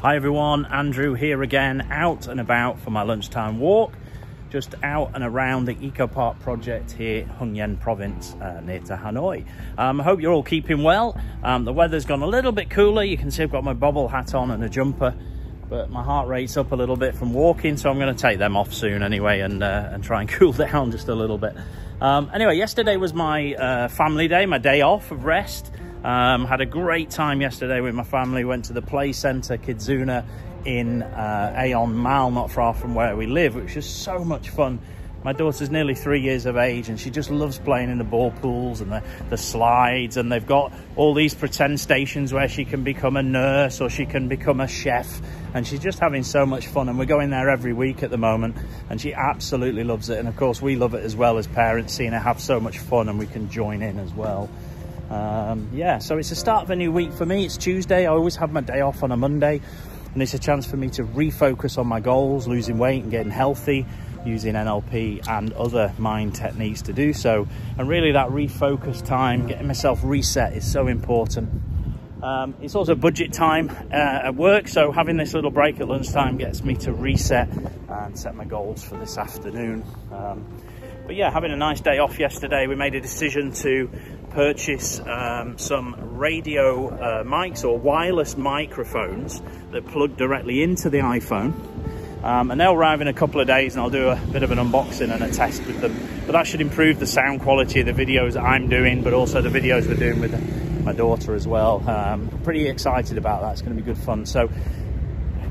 Hi everyone, Andrew here again, out and about for my lunchtime walk, just out and around the Eco Park project here, Hung Yen province, uh, near to Hanoi. Um, I hope you're all keeping well. Um, the weather's gone a little bit cooler. You can see I've got my bobble hat on and a jumper, but my heart rate's up a little bit from walking, so I'm going to take them off soon anyway and, uh, and try and cool down just a little bit. Um, anyway, yesterday was my uh, family day, my day off of rest. Um, had a great time yesterday with my family. Went to the play centre Kidzoona in uh, Aeon Mall, not far from where we live, which was so much fun. My daughter's nearly three years of age and she just loves playing in the ball pools and the, the slides. And they've got all these pretend stations where she can become a nurse or she can become a chef. And she's just having so much fun. And we're going there every week at the moment. And she absolutely loves it. And of course, we love it as well as parents, seeing her have so much fun and we can join in as well. Um, yeah, so it's the start of a new week for me. It's Tuesday. I always have my day off on a Monday, and it's a chance for me to refocus on my goals, losing weight and getting healthy, using NLP and other mind techniques to do so. And really, that refocus time, getting myself reset, is so important. Um, it's also budget time uh, at work, so having this little break at lunchtime gets me to reset and set my goals for this afternoon. Um, but yeah, having a nice day off yesterday, we made a decision to purchase um, some radio uh, mics or wireless microphones that plug directly into the iPhone. Um, and they'll arrive in a couple of days and I'll do a bit of an unboxing and a test with them. But that should improve the sound quality of the videos I'm doing, but also the videos we're doing with my daughter as well. Um, pretty excited about that. It's going to be good fun. So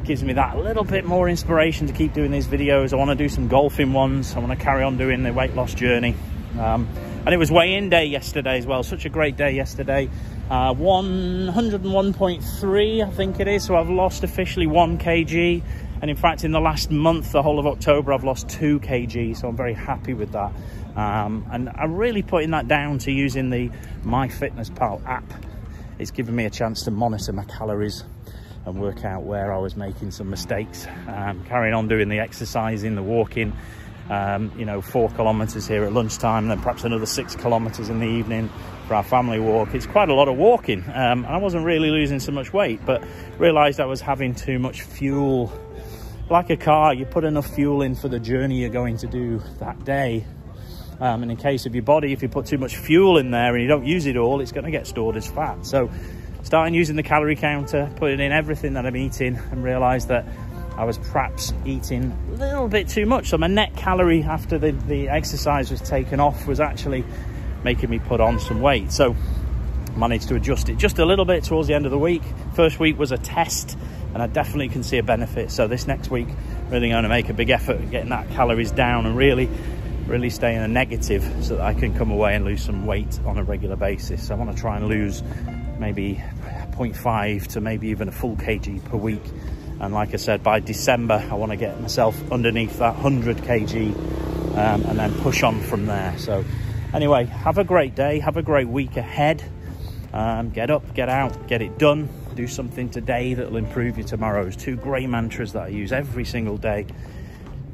gives me that little bit more inspiration to keep doing these videos. I want to do some golfing ones. I want to carry on doing the weight loss journey. Um, and it was weigh-in day yesterday as well. Such a great day yesterday. Uh, 101.3, I think it is. So I've lost officially one kg. And in fact, in the last month, the whole of October, I've lost two kg. So I'm very happy with that. Um, and I'm really putting that down to using the MyFitnessPal app. It's given me a chance to monitor my calories and work out where I was making some mistakes. Um, carrying on doing the exercising, the walking, um, you know, four kilometres here at lunchtime, then perhaps another six kilometres in the evening for our family walk. It's quite a lot of walking. Um, I wasn't really losing so much weight, but realised I was having too much fuel. Like a car, you put enough fuel in for the journey you're going to do that day. Um, and in case of your body, if you put too much fuel in there and you don't use it all, it's going to get stored as fat. So starting using the calorie counter, putting in everything that I'm eating and realised that I was perhaps eating a little bit too much. So my net calorie after the, the exercise was taken off was actually making me put on some weight. So managed to adjust it just a little bit towards the end of the week. First week was a test and I definitely can see a benefit. So this next week, really going to make a big effort at getting that calories down and really, really stay in a negative so that I can come away and lose some weight on a regular basis. I want to try and lose maybe 0.5 to maybe even a full kg per week. And like I said by December I want to get myself underneath that 100 kg um, and then push on from there. So anyway have a great day have a great week ahead. Um, get up get out get it done. Do something today that will improve your tomorrows two great mantras that I use every single day.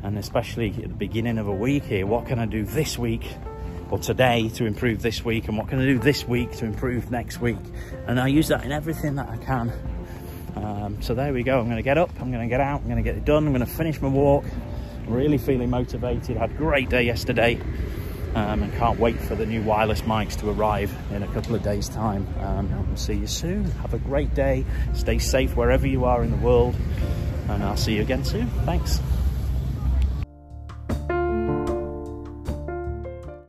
And especially at the beginning of a week here what can I do this week or today to improve this week and what can I do this week to improve next week and I use that in everything that I can um, so there we go. I'm going to get up, I'm going to get out, I'm going to get it done, I'm going to finish my walk. I'm really feeling motivated. I Had a great day yesterday um, and can't wait for the new wireless mics to arrive in a couple of days' time. Um, see you soon. Have a great day. Stay safe wherever you are in the world, and I'll see you again soon. Thanks.